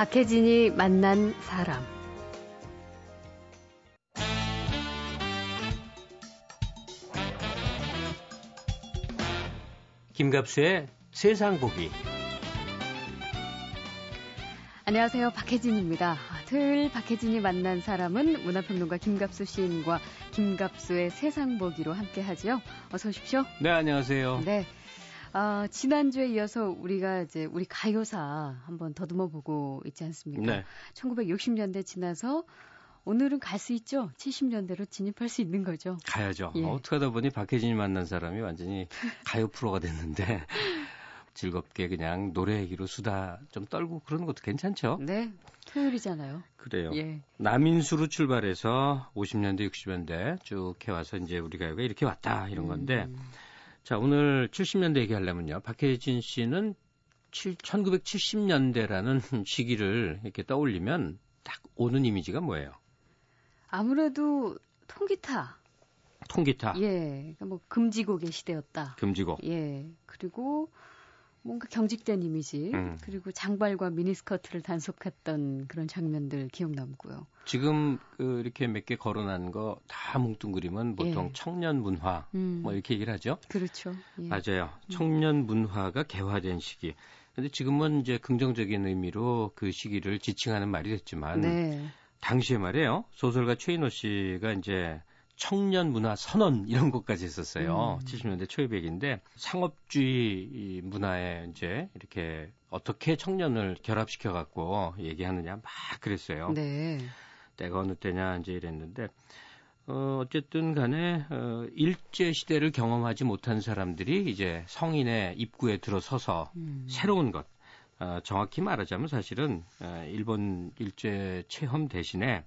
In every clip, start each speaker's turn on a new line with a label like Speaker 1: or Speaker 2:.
Speaker 1: 박혜진이 만난 사람.
Speaker 2: 김갑수의 세상 보기.
Speaker 1: 안녕하세요. 박혜진입니다. 토요일 박혜진이 만난 사람은 문화평론가 김갑수 시인과 김갑수의 세상 보기로 함께 하죠. 어서 오십시오.
Speaker 2: 네, 안녕하세요.
Speaker 1: 네. 아, 지난주에 이어서 우리가 이제 우리 가요사 한번 더듬어 보고 있지 않습니까?
Speaker 2: 네.
Speaker 1: 1960년대 지나서 오늘은 갈 수 있죠. 70년대로 진입할 수 있는 거죠.
Speaker 2: 가야죠.
Speaker 1: 예.
Speaker 2: 어떻게 하다 보니 박혜진이 만난 사람이 완전히 가요 프로가 됐는데 즐겁게 그냥 노래 얘기로 수다 좀 떨고 그러는 것도 괜찮죠.
Speaker 1: 네. 토요일이잖아요.
Speaker 2: 그래요.
Speaker 1: 예.
Speaker 2: 남인수로 출발해서 50년대, 60년대 쭉 해와서 이제 우리 가요가 이렇게 왔다 이런 건데
Speaker 1: 음.
Speaker 2: 자 오늘 70년대 얘기하려면요. 박혜진 씨는 1970년대라는 시기를 이렇게 떠올리면 딱 오는 이미지가 뭐예요?
Speaker 1: 아무래도 통기타.
Speaker 2: 통기타,
Speaker 1: 예. 그러니까 뭐 금지곡의 시대였다.
Speaker 2: 금지곡.
Speaker 1: 예. 그리고 뭔가 경직된 이미지.
Speaker 2: 음.
Speaker 1: 그리고 장발과 미니스커트를 단속했던 그런 장면들 기억 남고요.
Speaker 2: 지금 그 이렇게 몇 개 거론한 거 다 뭉뚱그리면 보통
Speaker 1: 예.
Speaker 2: 청년 문화
Speaker 1: 음.
Speaker 2: 뭐 이렇게 얘기를 하죠.
Speaker 1: 그렇죠. 예.
Speaker 2: 맞아요. 청년 문화가 개화된 시기. 근데 지금은 이제 긍정적인 의미로 그 시기를 지칭하는 말이 됐지만
Speaker 1: 네.
Speaker 2: 당시에 말이에요. 소설가 최인호 씨가 이제 청년 문화 선언 이런 것까지 했었어요.
Speaker 1: 음.
Speaker 2: 70년대 초입백인데 상업주의 이 문화에 이제 이렇게 어떻게 청년을 결합시켜 갖고 얘기하느냐 막 그랬어요.
Speaker 1: 네.
Speaker 2: 때가 어느 때냐 이제 이랬는데 어 어쨌든 간에 어 일제 시대를 경험하지 못한 사람들이 이제 성인의 입구에 들어서서
Speaker 1: 음.
Speaker 2: 새로운 것 어, 정확히 말하자면 사실은 어, 일본 일제 체험 대신에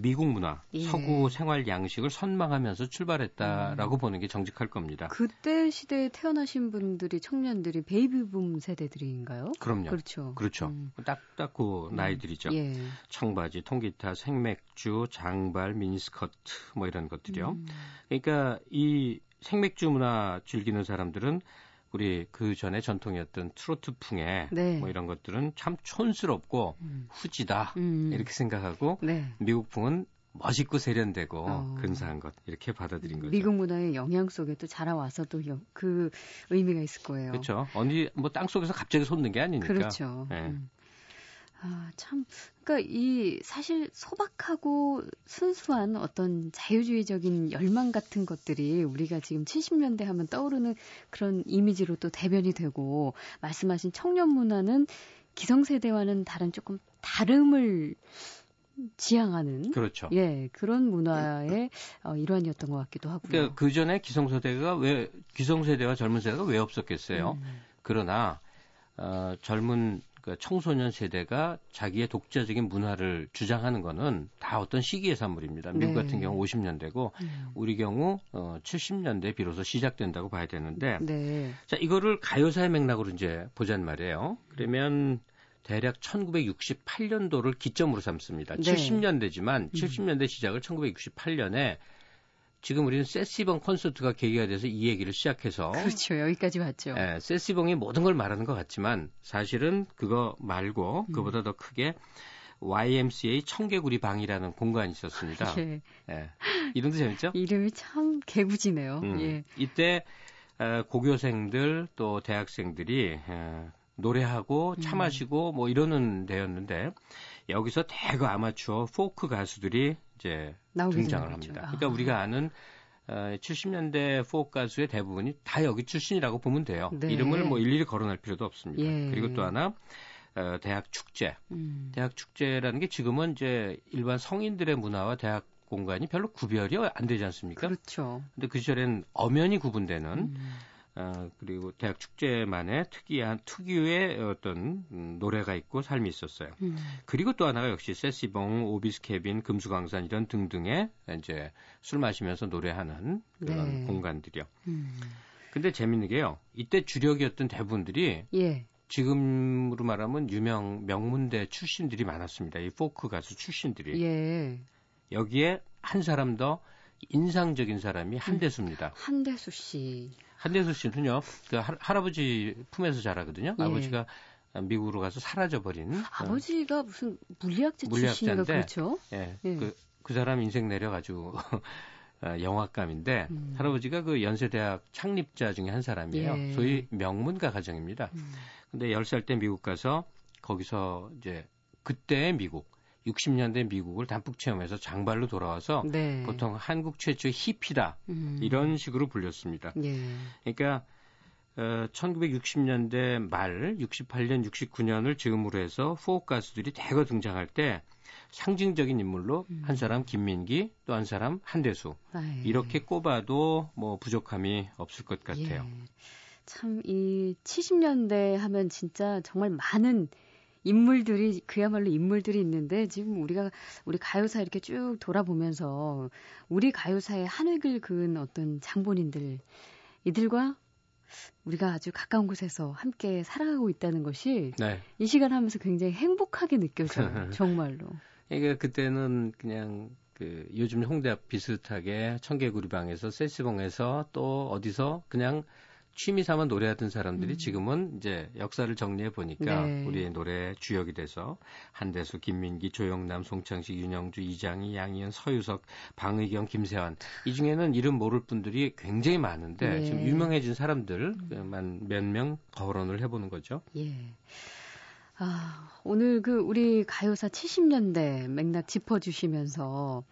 Speaker 2: 미국 문화,
Speaker 1: 예.
Speaker 2: 서구 생활 양식을 선망하면서 출발했다라고 보는 게 정직할 겁니다.
Speaker 1: 그때 시대에 태어나신 분들이 청년들이 베이비붐 세대들인가요?
Speaker 2: 그럼요.
Speaker 1: 그렇죠.
Speaker 2: 그렇죠.
Speaker 1: 음.
Speaker 2: 딱딱 그 나이들이죠.
Speaker 1: 예.
Speaker 2: 청바지, 통기타, 생맥주, 장발, 미니스커트 뭐 이런 것들이요.
Speaker 1: 음.
Speaker 2: 그러니까 이 생맥주 문화 즐기는 사람들은 우리 그 전에 전통이었던 트로트풍에
Speaker 1: 네.
Speaker 2: 뭐 이런 것들은 참 촌스럽고
Speaker 1: 음.
Speaker 2: 후지다
Speaker 1: 음.
Speaker 2: 이렇게 생각하고
Speaker 1: 네.
Speaker 2: 미국풍은 멋있고 세련되고
Speaker 1: 어.
Speaker 2: 근사한 것 이렇게 받아들인 거죠.
Speaker 1: 미국 문화의 영향 속에 또 자라와서 또그 의미가 있을 거예요.
Speaker 2: 그렇죠. 어디 뭐땅 속에서 갑자기 솟는 게 아니니까.
Speaker 1: 그렇죠.
Speaker 2: 예.
Speaker 1: 음. 아, 참. 그러니까 이 사실 소박하고 순수한 어떤 자유주의적인 열망 같은 것들이 우리가 지금 70년대 하면 떠오르는 그런 이미지로 또 대변이 되고 말씀하신 청년 문화는 기성세대와는 다른 조금 다름을 지향하는
Speaker 2: 그렇죠.
Speaker 1: 예, 그런 문화의 어, 일환이었던 것 같기도 하고요.
Speaker 2: 그러니까 그 전에 기성세대가 왜 기성세대와 젊은 세대가 왜 없었겠어요?
Speaker 1: 음.
Speaker 2: 그러나 어, 젊은 그 청소년 세대가 자기의 독자적인 문화를 주장하는 거는 다 어떤 시기의 산물입니다. 미국
Speaker 1: 네.
Speaker 2: 같은 경우 50년대고
Speaker 1: 음.
Speaker 2: 우리 경우 어, 70년대 비로소 시작된다고 봐야 되는데
Speaker 1: 네.
Speaker 2: 자 이거를 가요사의 맥락으로 이제 보잔 말이에요. 그러면 대략 1968년도를 기점으로 삼습니다.
Speaker 1: 네.
Speaker 2: 70년대지만 70년대 시작을 1968년에 지금 우리는 세시봉 콘서트가 계기가 돼서 이 얘기를 시작해서
Speaker 1: 그렇죠. 여기까지 왔죠.
Speaker 2: 예, 세시봉이 모든 걸 말하는 것 같지만 사실은 그거 말고
Speaker 1: 음.
Speaker 2: 그보다 더 크게 YMCA 청개구리 방이라는 공간이 있었습니다.
Speaker 1: 예.
Speaker 2: 예. 이름도 재밌죠?
Speaker 1: 이름이 참 개구지네요.
Speaker 2: 음,
Speaker 1: 예.
Speaker 2: 이때 어, 고교생들 또 대학생들이 어, 노래하고 차
Speaker 1: 음.
Speaker 2: 마시고 뭐 이러는 데였는데 여기서 대거 아마추어 포크 가수들이 이제 등장을. 합니다.
Speaker 1: 아.
Speaker 2: 그러니까 우리가 아는 어, 70년대 포크 가수의 대부분이 다 여기 출신이라고 보면 돼요.
Speaker 1: 네.
Speaker 2: 이름을 뭐 일일이 거론할 필요도 없습니다.
Speaker 1: 예.
Speaker 2: 그리고 또 하나 어, 대학 축제.
Speaker 1: 음.
Speaker 2: 대학 축제라는 게 지금은 이제 일반 성인들의 문화와 대학 공간이 별로 구별이 안 되지 않습니까?
Speaker 1: 그렇죠.
Speaker 2: 근데 그 시절엔 엄연히 구분되는
Speaker 1: 음.
Speaker 2: 어, 그리고 대학 축제만의 특이한 특유의 어떤 음, 노래가 있고 삶이 있었어요.
Speaker 1: 음.
Speaker 2: 그리고 또 하나가 역시 세시봉, 오비스케빈, 금수강산 이런 등등의 이제 술 마시면서 노래하는 그런
Speaker 1: 네.
Speaker 2: 공간들이요.
Speaker 1: 음.
Speaker 2: 근데 재밌는 게요. 이때 주력이었던 대부분들이
Speaker 1: 예.
Speaker 2: 지금으로 말하면 유명 명문대 출신들이 많았습니다. 이 포크 가수 출신들이.
Speaker 1: 예.
Speaker 2: 여기에 한 사람 더 인상적인 사람이 한대수입니다.
Speaker 1: 한대수 씨.
Speaker 2: 한대수 씨는요, 그 할, 할아버지 품에서 자라거든요.
Speaker 1: 예.
Speaker 2: 아버지가 미국으로 가서 사라져버린 어,
Speaker 1: 아버지가 무슨 물리학자 출신인가 그렇죠?
Speaker 2: 예, 예. 그, 그 사람 인생 내려가지고 어, 영화감인데 음. 할아버지가 그 연세대학 창립자 중에 한 사람이에요. 예. 소위 명문가 가정입니다. 음. 근데 10살 때 미국 가서 거기서 이제 그때의 미국 60년대 미국을 단풍 체험해서 장발로 돌아와서 네. 보통 한국 최초의 히피다 음. 이런 식으로 불렸습니다. 예. 그러니까 어, 1960년대 말 68년 69년을 즈음으로 해서 포크 가수들이 대거 등장할 때 상징적인 인물로 음. 한 사람 김민기 또 한 사람 한대수 아, 예. 이렇게 꼽아도 뭐 부족함이 없을 것 같아요. 예.
Speaker 1: 참이 70년대 하면 진짜 정말 많은 인물들이 그야말로 인물들이 있는데 지금 우리가 우리 가요사 이렇게 쭉 돌아보면서 우리 가요사의 한 획을 그은 어떤 장본인들 이들과 우리가 아주 가까운 곳에서 함께 살아가고 있다는 것이 네. 이 시간 하면서 굉장히 행복하게 느껴져요. 정말로.
Speaker 2: 그러니까 그때는 그냥 그 요즘 홍대 앞 비슷하게 청개구리방에서 세시봉에서 또 어디서 그냥 취미 삼아 노래하던 사람들이 음. 지금은 이제 역사를 정리해 보니까 네. 우리의 노래 주역이 돼서 한대수, 김민기, 조영남, 송창식, 윤영주, 이장희, 양희은, 서유석, 방의경, 김세환 이 중에는 이름 모를 분들이 굉장히 많은데 네. 지금 유명해진 사람들만 몇 명 거론을 해보는 거죠.
Speaker 1: 예. 아, 오늘 그 우리 가요사 70년대 맥락 짚어주시면서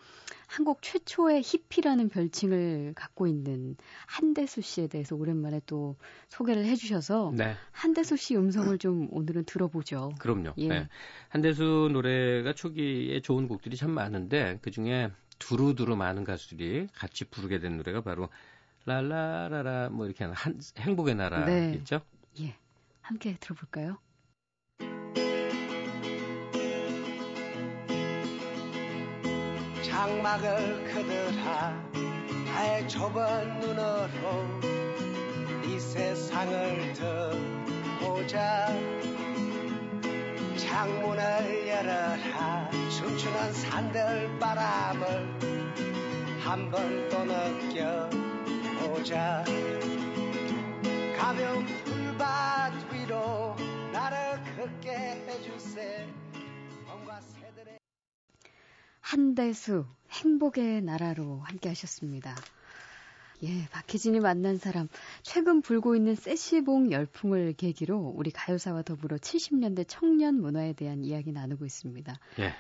Speaker 1: 한국 최초의 히피라는 별칭을 갖고 있는 한대수 씨에 대해서 오랜만에 또 소개를 해주셔서 네. 한대수 씨 음성을 좀 오늘은 들어보죠.
Speaker 2: 그럼요. 예. 네. 한대수 노래가 초기에 좋은 곡들이 참 많은데 그 중에 두루두루 많은 가수들이 같이 부르게 된 노래가 바로 랄라라라 뭐 이렇게 하는 한, 행복의 나라 네. 있죠?
Speaker 1: 예. 함께 들어볼까요? 장막을 그들아 나의 좁은 눈으로 이 세상을 듣고자. 창문을 열어라 춤추는 산들 바람을 한 번 또 느껴보자. 가벼운 풀밭 위로 나를 걷게 해주세 한대수 행복의 나라로 함께 하셨습니다. 예, 박혜진이 만난 사람. 최근 불고 있는 세시봉 열풍을 계기로 우리 가요사와 더불어 70년대 청년 문화에 대한 이야기 나누고 있습니다. 예.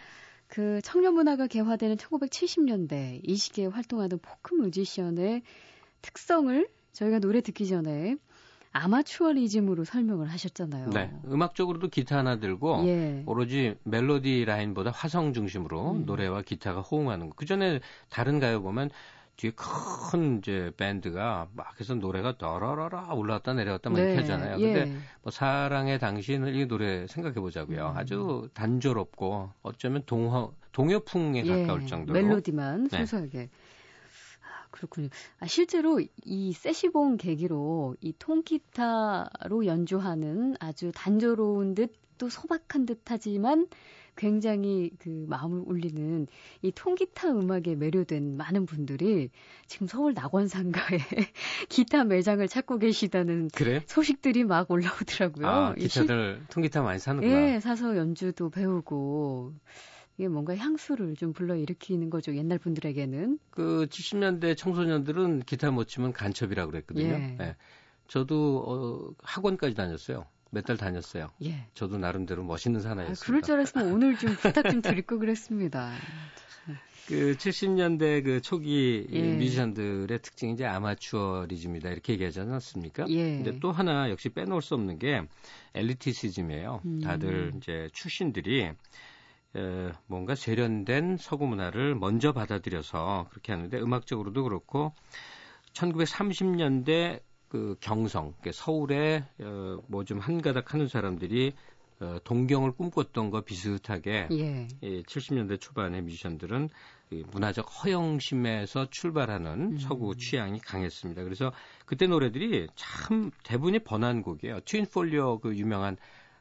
Speaker 1: 그 청년 문화가 개화되는 1970년대 이 시기에 활동하던 포크 뮤지션의 특성을 저희가 노래 듣기 전에 아마추어리즘으로 설명을 하셨잖아요.
Speaker 2: 네. 음악적으로도 기타 하나 들고 예. 오로지 멜로디 라인보다 화성 중심으로 음. 노래와 기타가 호응하는 거. 그 전에 다른 가요 보면 뒤에 큰 이제 밴드가 막 해서 노래가 더러러라 올라왔다 내려왔다 막 네. 이렇게 하잖아요. 근데 예. 뭐 사랑의 당신을 이 노래 생각해 보자고요. 음. 아주 단조롭고 어쩌면 동화 동요풍에 예. 가까울 정도로
Speaker 1: 멜로디만 네. 소소하게. 네. 그렇군요. 아, 실제로 이 세시봉 계기로 이 통기타로 연주하는 아주 단조로운 듯 또 소박한 듯하지만 굉장히 그 마음을 울리는 이 통기타 음악에 매료된 많은 분들이 지금 서울 낙원상가에 기타 매장을 찾고 계시다는 그래? 소식들이 막 올라오더라고요.
Speaker 2: 아, 기타들 실... 통기타 많이 사는구나.
Speaker 1: 예, 사서 연주도 배우고 이게 뭔가 향수를 좀 불러일으키는 거죠. 옛날 분들에게는.
Speaker 2: 그 70년대 청소년들은 기타 못 치면 간첩이라고 그랬거든요. 예. 네. 저도 어, 학원까지 다녔어요. 몇 달 다녔어요. 예. 저도 나름대로 멋있는 사나이였습니다. 아,
Speaker 1: 그럴 줄 알았으면 오늘 좀 부탁 좀걸 그랬습니다.
Speaker 2: 그 70년대 그 초기 예. 뮤지션들의 특징이 이제 아마추어리즘이다 이렇게 얘기하지 않았습니까? 예. 근데 또 하나 역시 빼놓을 수 없는 게 엘리티시즘이에요. 음. 다들 이제 출신들이 에, 뭔가 세련된 서구 문화를 먼저 받아들여서 그렇게 하는데 음악적으로도 그렇고 1930년대 그 경성, 서울에 어, 뭐좀 한가닥 하는 사람들이 어, 동경을 꿈꿨던 거 비슷하게 예. 예, 70년대 초반의 뮤지션들은 그 문화적 허영심에서 출발하는 음. 서구 취향이 강했습니다. 그래서 그때 노래들이 참 대부분이 번안 곡이에요. 트윈폴리오 그 유명한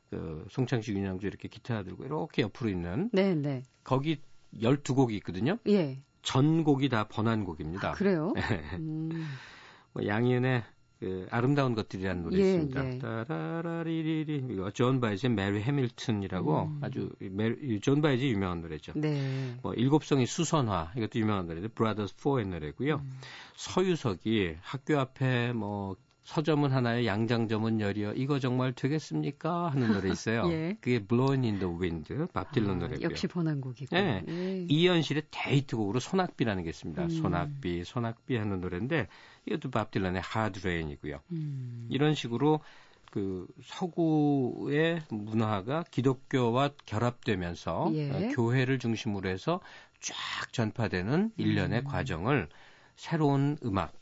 Speaker 2: 그 송창식 윤형주 이렇게 기타 들고 이렇게 옆으로 있는 네, 네. 거기 12곡이 있거든요. 예. 전곡이 다 번안곡입니다.
Speaker 1: 아, 그래요? 네. 음.
Speaker 2: 뭐 양희은의 그 아름다운 것들이라는 노래 예, 있습니다. 네. 따라라리리리 이거 존 바에즈의 메리 해밀턴이라고 음. 아주 메리, 존 바에즈 유명한 노래죠. 네. 뭐 일곱 송이 수선화 이것도 유명한 노래인데 브라더스 4의 노래고요. 음. 서유석이 학교 앞에 뭐 서점은 하나에 양장점은 열이요. 이거 정말 되겠습니까? 하는 노래 있어요. 예. 그게 Blowing in the Wind, 밥 딜런 아, 노래고요.
Speaker 1: 역시 번안곡이고.
Speaker 2: 네. 예. 이현실의 데이트곡으로 소낙비라는 게 있습니다. 음. 소낙비, 소낙비 하는 노래인데 이것도 밥 딜런의 Hard Rain이고요. 음. 이런 식으로 그 서구의 문화가 기독교와 결합되면서 예. 어, 교회를 중심으로 해서 쫙 전파되는 일련의 음. 과정을 새로운 음악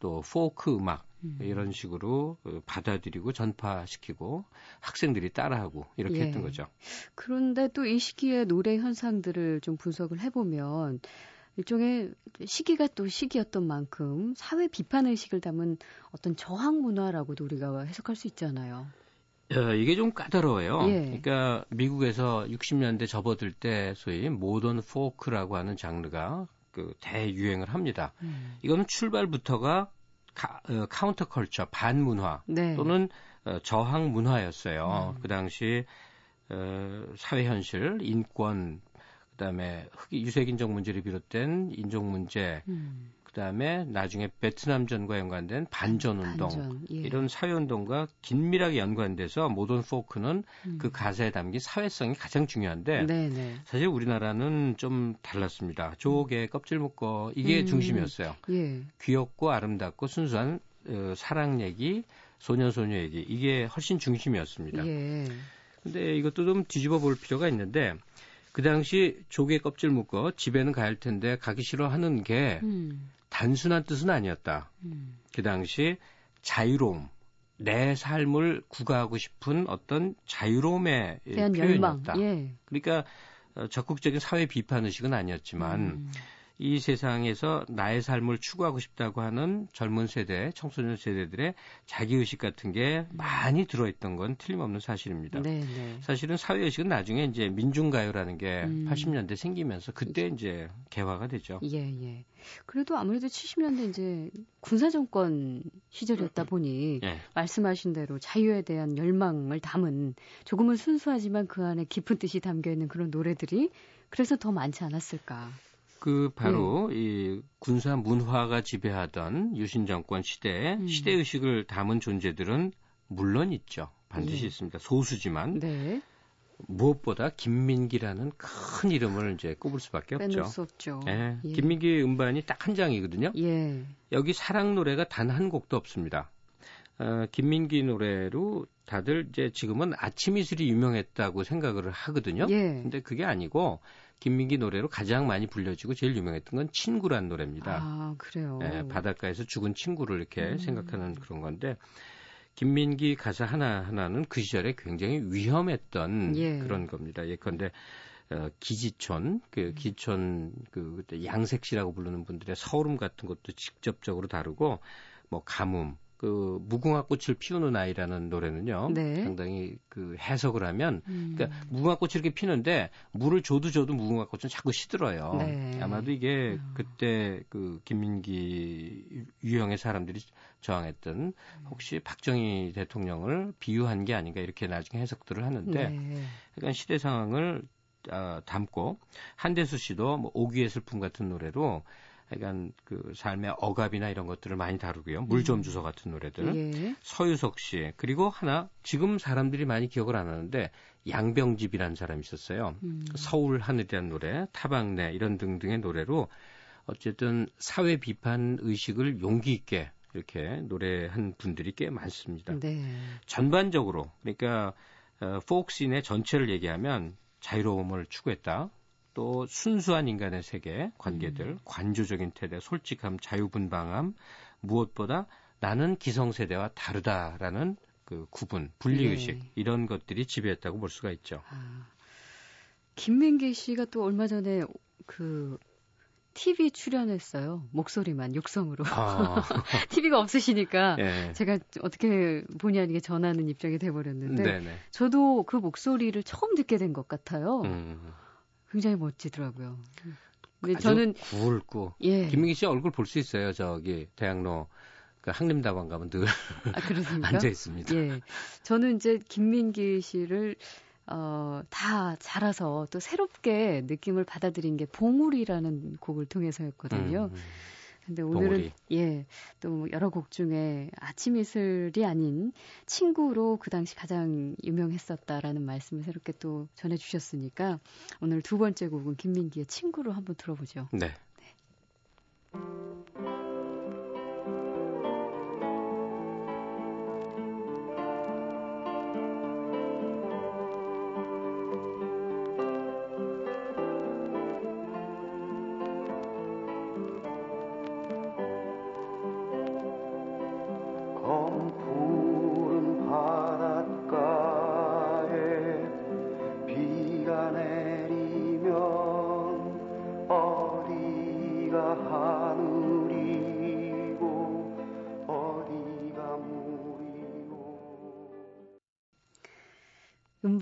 Speaker 2: 또 포크 음악 음. 이런 식으로 어, 받아들이고 전파시키고 학생들이 따라하고 이렇게 예. 했던 거죠.
Speaker 1: 그런데 또 이 시기의 노래 현상들을 좀 분석을 해보면 일종의 시기가 또 시기였던 만큼 사회 비판 의식을 담은 어떤 저항 문화라고도 우리가 해석할 수 있잖아요.
Speaker 2: 어, 이게 좀 까다로워요. 예. 그러니까 미국에서 60년대 접어들 때 소위 모던 포크라고 하는 장르가 그 대유행을 합니다. 음. 이거는 출발부터가 카, 어, counter culture, 반문화 네. 또는 어, 저항 문화였어요. 음. 그 당시 어, 사회 현실, 인권, 그다음에 흑 유색인종 문제를 비롯된 인종 문제, 음. 그다음에 나중에 베트남전과 연관된 반전 운동 반전, 예. 이런 사회 운동과 긴밀하게 연관돼서 모던 포크는 음. 그 가사에 담긴 사회성이 가장 중요한데 네네. 네. 사실 우리나라는 좀 달랐습니다. 조개 껍질 묶어 이게 음. 중심이었어요. 예. 귀엽고 아름답고 순수한 어, 사랑 얘기, 소년 소녀 얘기 이게 훨씬 중심이었습니다. 예. 근데 이것도 좀 뒤집어 볼 필요가 있는데 그 당시 조개 껍질 묶어 집에는 가야 할 텐데 가기 싫어하는 게 음. 단순한 뜻은 아니었다. 음. 그 당시 자유로움, 내 삶을 구가하고 싶은 어떤 자유로움의 표현이었다. 예. 그러니까 어, 적극적인 사회 비판 의식은 아니었지만 음. 이 세상에서 나의 삶을 추구하고 싶다고 하는 젊은 세대, 청소년 세대들의 자기의식 같은 게 많이 들어있던 건 틀림없는 사실입니다. 네네. 네. 사실은 사회의식은 나중에 이제 민중가요라는 게 음. 80년대 생기면서 그때 이제 개화가 되죠.
Speaker 1: 예, 예. 그래도 아무래도 70년대 이제 군사정권 시절이었다 보니 예. 말씀하신 대로 자유에 대한 열망을 담은 조금은 순수하지만 그 안에 깊은 뜻이 담겨 있는 그런 노래들이 그래서 더 많지 않았을까.
Speaker 2: 그 바로 네. 이 군사 문화가 지배하던 유신 정권 시대에 음. 시대 의식을 담은 존재들은 물론 있죠. 반드시 네. 있습니다. 소수지만 네. 무엇보다 김민기라는 큰 이름을 이제 꼽을 수밖에
Speaker 1: 없죠. 수 없죠.
Speaker 2: 예. 예. 김민기 음반이 딱 한 장이거든요. 예. 여기 사랑 노래가 단 한 곡도 없습니다. 어, 김민기 노래로 다들 이제 지금은 아침 이슬이 유명했다고 생각을 하거든요. 예. 근데 그게 아니고 김민기 노래로 가장 많이 불려지고 제일 유명했던 건 친구란 노래입니다.
Speaker 1: 아, 그래요.
Speaker 2: 예, 바닷가에서 죽은 친구를 이렇게 음. 생각하는 그런 건데 김민기 가사 하나하나는 그 시절에 굉장히 위험했던 예. 그런 겁니다. 예컨대 어, 기지촌, 그 음. 기촌 그 양색시라고 부르는 분들의 서울음 같은 것도 직접적으로 다루고 뭐 가뭄, 그 무궁화 꽃을 피우는 아이라는 노래는요. 네. 상당히 그 해석을 하면 음. 그러니까 무궁화 꽃이 이렇게 피는데 물을 줘도 줘도 무궁화 꽃은 자꾸 시들어요. 네. 아마도 이게 음. 그때 그 김민기 유형의 사람들이 저항했던 혹시 박정희 대통령을 비유한 게 아닌가 이렇게 나중에 해석들을 하는데 네. 그러니까 시대 상황을 어, 담고 한대수 씨도 뭐 오기의 슬픔 같은 노래로 약간 그 삶의 억압이나 이런 것들을 많이 다루고요. 물좀 음. 주소 같은 노래들. 예. 서유석 씨. 그리고 하나 지금 사람들이 많이 기억을 안 하는데 양병집이라는 사람이 있었어요. 음. 서울 하늘이라는 노래, 타방네 이런 등등의 노래로 어쨌든 사회 비판 의식을 용기 있게 이렇게 노래한 분들이 꽤 많습니다. 네. 전반적으로 그러니까 어, 포크신의 전체를 얘기하면 자유로움을 추구했다. 또 순수한 인간의 세계, 관계들, 음. 관조적인 태도, 솔직함, 자유분방함, 무엇보다 나는 기성세대와 다르다라는 그 구분, 분리의식, 네. 이런 것들이 지배했다고 볼 수가 있죠. 아,
Speaker 1: 김민기 씨가 또 얼마 전에 그 TV 출연했어요. 목소리만 육성으로. 아. TV가 없으시니까 예. 제가 어떻게 본의 아니게 전하는 입장이 돼버렸는데 네네. 저도 그 목소리를 처음 듣게 된 것 같아요. 음. 굉장히 멋지더라고요.
Speaker 2: 근데 저는 굵고 예. 김민기 씨 얼굴 볼 수 있어요. 저기 대학로 그 한림다방 가면 늘 아, 앉아 있습니다.
Speaker 1: 예. 저는 이제 김민기 씨를 어, 다 자라서 또 새롭게 느낌을 받아들인 게 봉우리라는 곡을 통해서였거든요. 음, 음. 근데 오늘은 봉우리. 예, 또뭐 여러 곡 중에 아침 이슬이 아닌 친구로 그 당시 가장 유명했었다라는 말씀을 새롭게 또 전해 주셨으니까 오늘 두 번째 곡은 김민기의 친구로 한번 들어보죠.
Speaker 2: 네. 네.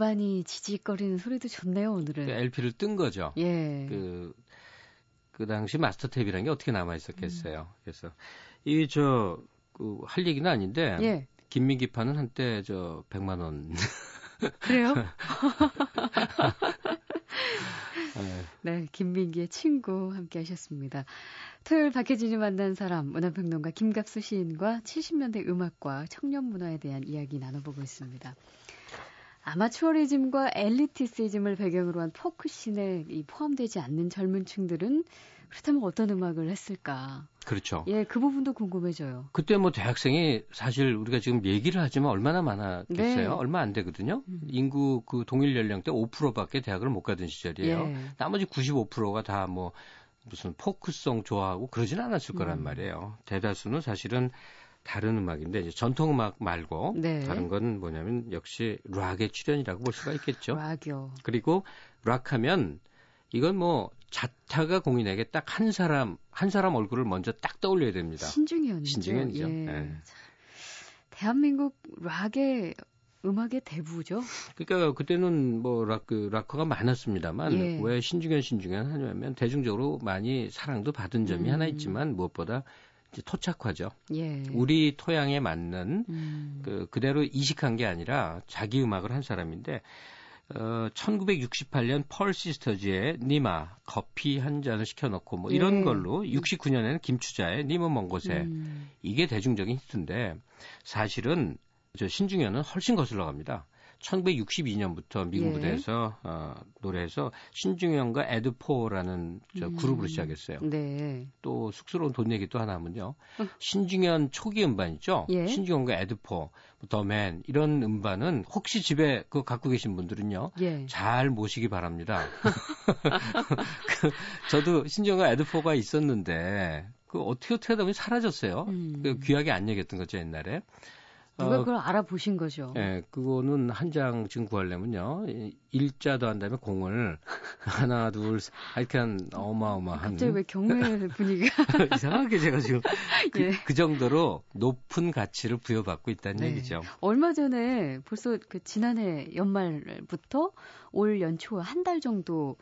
Speaker 1: 음반이 지직거리는 소리도 좋네요, 오늘은. 그
Speaker 2: LP를 뜬 거죠. 예. 그, 그 당시 마스터 탭이라는 게 어떻게 남아 있었겠어요. 음. 그래서 이 저, 그, 할 얘기는 아닌데. 예. 김민기 파는 한때 저 100만 원.
Speaker 1: 그래요? 네, 김민기의 친구 함께 하셨습니다. 토요일 박혜진이 만난 사람, 문화평론가 김갑수 시인과 70년대 음악과 청년 문화에 대한 이야기 나눠보고 있습니다. 아마추어리즘과 엘리티시즘을 배경으로 한 포크씬에 포함되지 않는 젊은 층들은 그렇다면 어떤 음악을 했을까?
Speaker 2: 그렇죠.
Speaker 1: 예, 그 부분도 궁금해져요.
Speaker 2: 그때 뭐 대학생이 사실 우리가 지금 얘기를 하지만 얼마나 많았겠어요? 네. 얼마 안 되거든요. 음. 인구 그 동일 연령대 5%밖에 대학을 못 가던 시절이에요. 예. 나머지 95%가 다 뭐 무슨 포크송 좋아하고 그러진 않았을 거란 음. 말이에요. 대다수는 사실은 다른 음악인데 이제 전통 음악 말고 네. 다른 건 뭐냐면 역시 락의 출연이라고 볼 수가 있겠죠.
Speaker 1: 락이요.
Speaker 2: 그리고 락하면 이건 뭐 자타가 공인에게 딱 한 사람 한 사람 얼굴을 먼저 딱 떠올려야 됩니다.
Speaker 1: 신중현이죠.
Speaker 2: 신중현이죠. 예. 네.
Speaker 1: 대한민국 락의 음악의 대부죠.
Speaker 2: 그러니까 그때는 뭐 락, 그 락커가 많았습니다만 예. 왜 신중현 신중현 하냐면 대중적으로 많이 사랑도 받은 점이 음. 하나 있지만 무엇보다 토착화죠. 예. 우리 토양에 맞는 음. 그 그대로 이식한 게 아니라 자기 음악을 한 사람인데 어 1968년 펄 시스터즈의 니마 커피 한 잔을 시켜놓고 뭐 이런 예. 걸로 69년에는 김추자의 님은 먼 곳에 음. 이게 대중적인 히트인데 사실은 저 신중현은 훨씬 거슬러 갑니다. 1962년부터 미국 예. 무대에서 어, 노래해서 신중현과 에드포라는 저 음. 그룹으로 시작했어요. 네. 또 쑥스러운 돈 얘기 또 하나 하면요. 어. 신중현 초기 음반 있죠. 예. 신중현과 에드포, 뭐 더맨 이런 음반은 혹시 집에 그 갖고 계신 분들은요. 예. 잘 모시기 바랍니다. 그, 저도 신중현과 에드포가 있었는데 그 어떻게 어떻게 하다 보니 사라졌어요. 음. 그 귀하게 안 얘기했던 거죠 옛날에.
Speaker 1: 누가 어, 그걸 알아보신 거죠?
Speaker 2: 예, 그거는 한 장 지금 구하려면요. 일자 도 한 다음에 공을 하나, 둘, 하여튼 어마어마한.
Speaker 1: 갑자기 왜 경매 분위기가.
Speaker 2: 이상하게 제가 지금 그, 예. 그, 정도로 높은 가치를 부여받고 있다는 네. 얘기죠.
Speaker 1: 얼마 전에 벌써 그 지난해 연말부터 올 연초 한 달 정도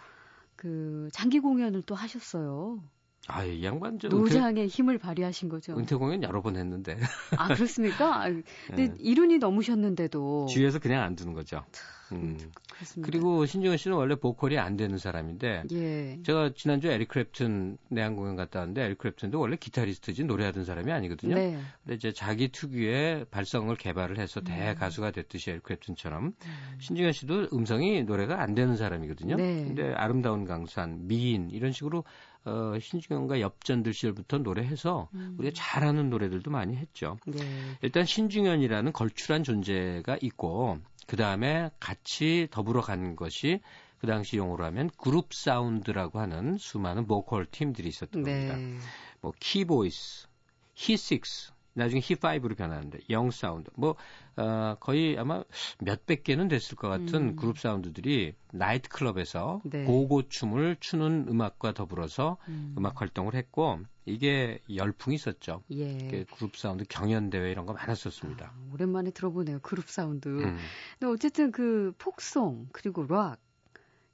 Speaker 1: 그 장기 공연을 또 하셨어요.
Speaker 2: 아, 이 양반 좀
Speaker 1: 노장의 은퇴, 힘을 발휘하신 거죠.
Speaker 2: 은퇴 공연 여러 번 했는데.
Speaker 1: 아 그렇습니까? 아, 근데 네. 이른이 넘으셨는데도
Speaker 2: 주위에서 그냥 안 두는 거죠. 음. 그렇습니다. 그리고 신정은 씨는 원래 보컬이 안 되는 사람인데 예. 제가 지난주 에릭 크랩튼 내한 공연 갔다 왔는데 에릭 크랩튼도 원래 기타리스트지 노래하던 사람이 아니거든요. 네. 근데 이제 자기 특유의 발성을 개발을 해서 음. 대 가수가 됐듯이 에릭 크랩튼처럼 음. 신정현 씨도 음성이 노래가 안 되는 사람이거든요. 네. 근데 아름다운 강산, 미인 이런 식으로 어, 신중현과 엽전들 시절부터 노래해서 음. 우리가 잘하는 노래들도 많이 했죠. 네. 일단 신중현이라는 걸출한 존재가 있고 그 다음에 같이 더불어 간 것이 그 당시 용어로 하면 그룹 사운드라고 하는 수많은 보컬 팀들이 있었던 네. 겁니다. 뭐 키보이스, 히식스, 나중에 히5로 변하는데 영 사운드 뭐 어, 거의 아마 몇백 개는 됐을 것 같은 음. 그룹 사운드들이 나이트 클럽에서 네. 고고 춤을 추는 음악과 더불어서 음. 악 활동을 했고 이게 열풍이 있었죠. 예. 그룹 사운드 경연 대회 이런 거 많았었습니다. 아,
Speaker 1: 오랜만에 들어보네요. 그룹 사운드. 음. 근데 어쨌든 그 포크송 그리고 락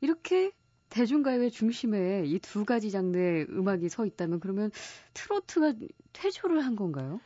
Speaker 1: 이렇게 대중가요의 중심에 이 두 가지 장르의 음악이 서 있다면 그러면 트로트가 퇴조를 한 건가요?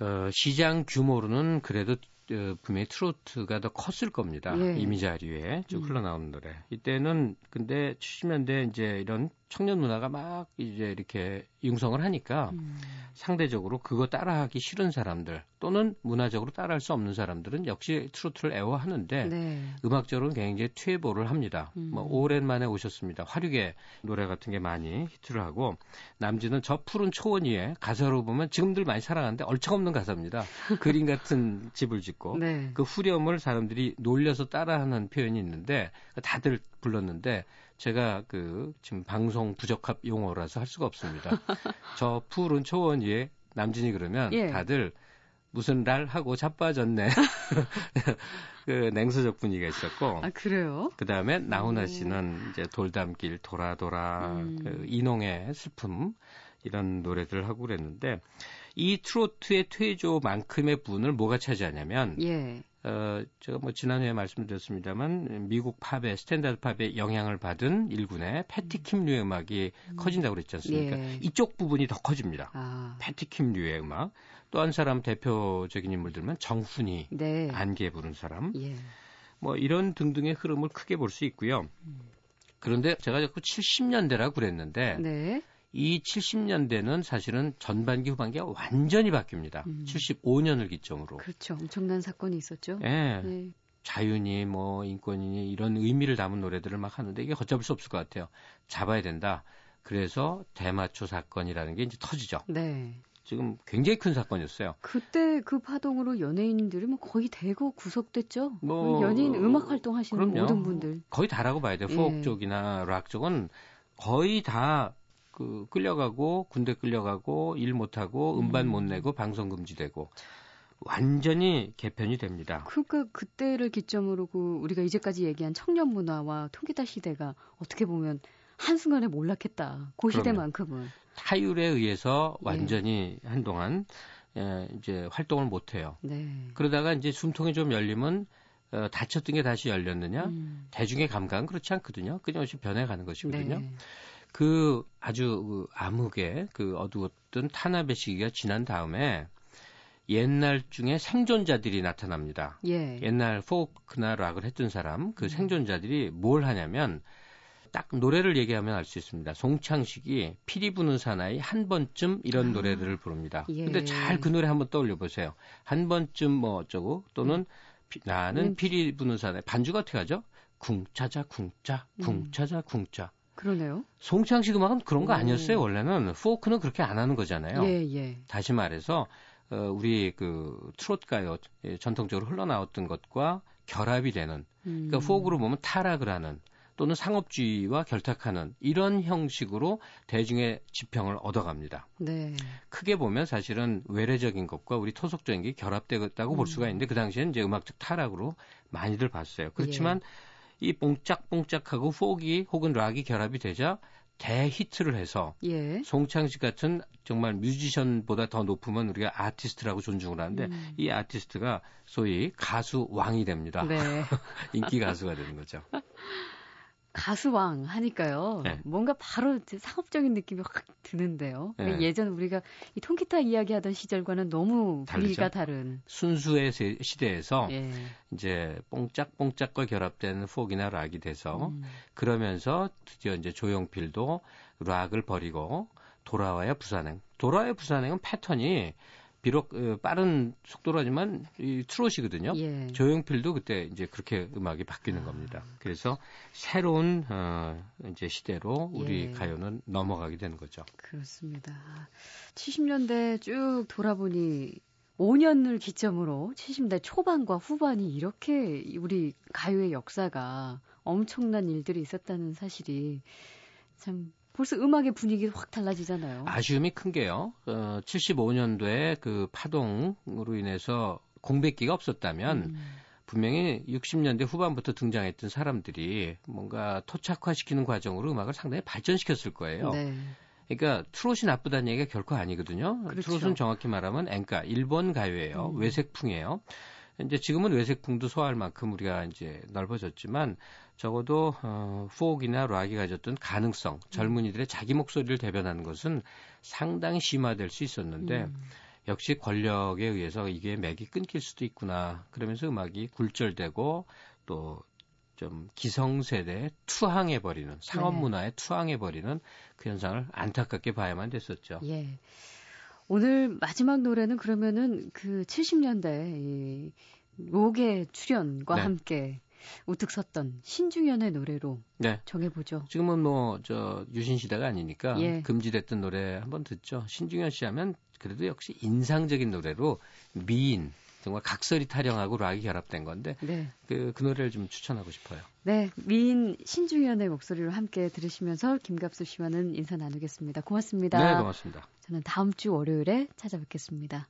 Speaker 2: 어, 시장 규모로는 그래도 어, 분명히 트로트가 더 컸을 겁니다. 예. 이미자 이래 쭉 음. 흘러나오는 노래. 이때는 근데 70년대 이제 이런 청년 문화가 막 이제 이렇게 융성을 하니까 음. 상대적으로 그거 따라하기 싫은 사람들 또는 문화적으로 따라할 수 없는 사람들은 역시 트로트를 애워하는데 네. 음악적으로는 굉장히 퇴보를 합니다. 음. 뭐 오랜만에 오셨습니다. 화류계 노래 같은 게 많이 히트를 하고 남진은 저 푸른 초원 위에 가사로 보면 지금들 많이 사랑하는데 얼척없는 가사입니다. 그림 같은 집을 짓고 네. 그 후렴을 사람들이 놀려서 따라하는 표현이 있는데 다들 불렀는데 제가 그 지금 방송 부적합 용어라서 할 수가 없습니다. 저 푸른 초원 위에 남진이 그러면 예. 다들 무슨 날 하고 자빠졌네. 그 냉소적 분위기가 있었고.
Speaker 1: 아, 그래요?
Speaker 2: 그 다음에 나훈아 씨는 이제 돌담길 돌아 돌아, 음. 그 이농의 슬픔, 이런 노래들을 하고 그랬는데, 이 트로트의 퇴조만큼의 분을 뭐가 차지하냐면, 예. 어, 제가 뭐 지난해에 말씀드렸습니다만 미국 팝의 스탠다드 팝의 영향을 받은 일군의 패티킴류의 음악이 음. 커진다고 그랬지 않습니까? 예. 이쪽 부분이 더 커집니다. 아. 패티킴류의 음악. 또 한 사람 대표적인 인물들만 정훈이 네. 안개 부른 사람. 예. 뭐 이런 등등의 흐름을 크게 볼 수 있고요. 음. 그런데 제가 자꾸 70년대라고 그랬는데 네. 이 70년대는 사실은 전반기 후반기가 완전히 바뀝니다. 음. 75년을 기점으로.
Speaker 1: 그렇죠. 엄청난 사건이 있었죠.
Speaker 2: 예. 네. 자유니 뭐 인권이니 이런 의미를 담은 노래들을 막 하는데 이게 걷잡을 수 없을 것 같아요. 잡아야 된다. 그래서 대마초 사건이라는 게 이제 터지죠. 네. 지금 굉장히 큰 사건이었어요.
Speaker 1: 그때 그 파동으로 연예인들이 뭐 거의 대거 구속됐죠. 뭐 연예인 음악 활동하시는 그럼요. 모든 분들
Speaker 2: 거의 다라고 봐야 돼요. 포크 예. 쪽이나 락 쪽은 거의 다 그 끌려가고 군대 끌려가고 일 못하고 음반 못 음. 내고 방송 금지되고 완전히 개편이 됩니다.
Speaker 1: 그러니까 그때를 기점으로 그 우리가 이제까지 얘기한 청년 문화와 통기타 시대가 어떻게 보면 한순간에 몰락했다. 그 시대만큼은
Speaker 2: 타율에 의해서 예. 완전히 예. 한동안 예, 이제 활동을 못 해요. 네. 그러다가 이제 숨통이 좀 열리면 어, 다쳤던 게 다시 열렸느냐? 음. 대중의 감각은 그렇지 않거든요. 끊임없이 변해가는 것이거든요. 네. 그 아주 그 암흑의 그 어두웠던 탄압의 시기가 지난 다음에 옛날 중에 생존자들이 나타납니다. 예. 옛날 포크나 락을 했던 사람, 그 음. 생존자들이 뭘 하냐면 딱 노래를 얘기하면 알 수 있습니다. 송창식이 피리 부는 사나이 한 번쯤 이런 아. 노래들을 부릅니다. 예. 근데 잘 그 노래 한번 떠올려 보세요. 한 번쯤 뭐 어쩌고 또는 음. 피, 나는 음. 피리 부는 사나이 반주가 어떻게 하죠? 쿵짜자 쿵짜 쿵짜자 쿵짜
Speaker 1: 그러네요.
Speaker 2: 송창식 음악은 그런 거 아니었어요. 원래는 포크는 그렇게 안 하는 거잖아요. 예, 예. 다시 말해서 어, 우리 그 트롯 가요 예, 전통적으로 흘러나왔던 것과 결합이 되는 그러니까 음. 포크로 보면 타락을 하는 또는 상업주의와 결탁하는 이런 형식으로 대중의 지평을 얻어갑니다. 네. 크게 보면 사실은 외래적인 것과 우리 토속적인 게 결합되었다고 음. 볼 수가 있는데 그 당시에는 이제 음악적 타락으로 많이들 봤어요. 그렇지만 예. 이 뽕짝뽕짝하고 포기 혹은 락이 결합이 되자 대히트를 해서 예. 송창식 같은 정말 뮤지션보다 더 높으면 우리가 아티스트라고 존중을 하는데 음. 이 아티스트가 소위 가수 왕이 됩니다. 네. 인기 가수가 되는 거죠.
Speaker 1: 가수왕 하니까요. 네. 뭔가 바로 상업적인 느낌이 확 드는데요. 네. 예전 우리가 이 통기타 이야기하던 시절과는 너무 분위기가 다른
Speaker 2: 순수의 시대에서 예. 이제 뽕짝뽕짝과 결합된 포기나 락이 돼서 음. 그러면서 드디어 이제 조용필도 락을 버리고 돌아와야 부산행. 돌아와야 부산행은 패턴이 비록 어, 빠른 속도라지만 이 트롯이거든요. 예. 조용필도 그때 이제 그렇게 음악이 바뀌는 아. 겁니다. 그래서 새로운 어, 이제 시대로 우리 예. 가요는 넘어가게 되는 거죠.
Speaker 1: 그렇습니다. 70년대 쭉 돌아보니 5년을 기점으로 70대 초반과 후반이 이렇게 우리 가요의 역사가 엄청난 일들이 있었다는 사실이 참 벌써 음악의 분위기가 확 달라지잖아요.
Speaker 2: 아쉬움이 큰 게요. 어, 75년도에 그 파동으로 인해서 공백기가 없었다면 음. 분명히 60년대 후반부터 등장했던 사람들이 뭔가 토착화시키는 과정으로 음악을 상당히 발전시켰을 거예요. 네. 그러니까 트롯이 나쁘다는 얘기가 결코 아니거든요. 그렇죠. 트롯은 정확히 말하면 엔카 일본 가요예요. 음. 외색풍이에요. 이제 지금은 외색풍도 소화할 만큼 우리가 이제 넓어졌지만 적어도 어, 포옥이나 락이 가졌던 가능성, 젊은이들의 자기 목소리를 대변하는 것은 상당히 심화될 수 있었는데 음. 역시 권력에 의해서 이게 맥이 끊길 수도 있구나. 그러면서 음악이 굴절되고 또 좀 기성세대에 투항해버리는 상업 네. 문화에 투항해버리는 그 현상을 안타깝게 봐야만 됐었죠.
Speaker 1: 예. 오늘 마지막 노래는 그러면은 그 70년대 이 록의 출연과 네. 함께 우뚝 섰던 신중현의 노래로 네. 정해보죠.
Speaker 2: 지금은 뭐 저 유신 시대가 아니니까 예. 금지됐던 노래 한번 듣죠. 신중현 씨 하면 그래도 역시 인상적인 노래로 미인 정말 각설이 타령하고 락이 결합된 건데 네. 그, 그 노래를 좀 추천하고 싶어요.
Speaker 1: 네, 미인 신중현의 목소리로 함께 들으시면서 김갑수 씨와는 인사 나누겠습니다. 고맙습니다.
Speaker 2: 네, 고맙습니다.
Speaker 1: 저는 다음 주 월요일에 찾아뵙겠습니다.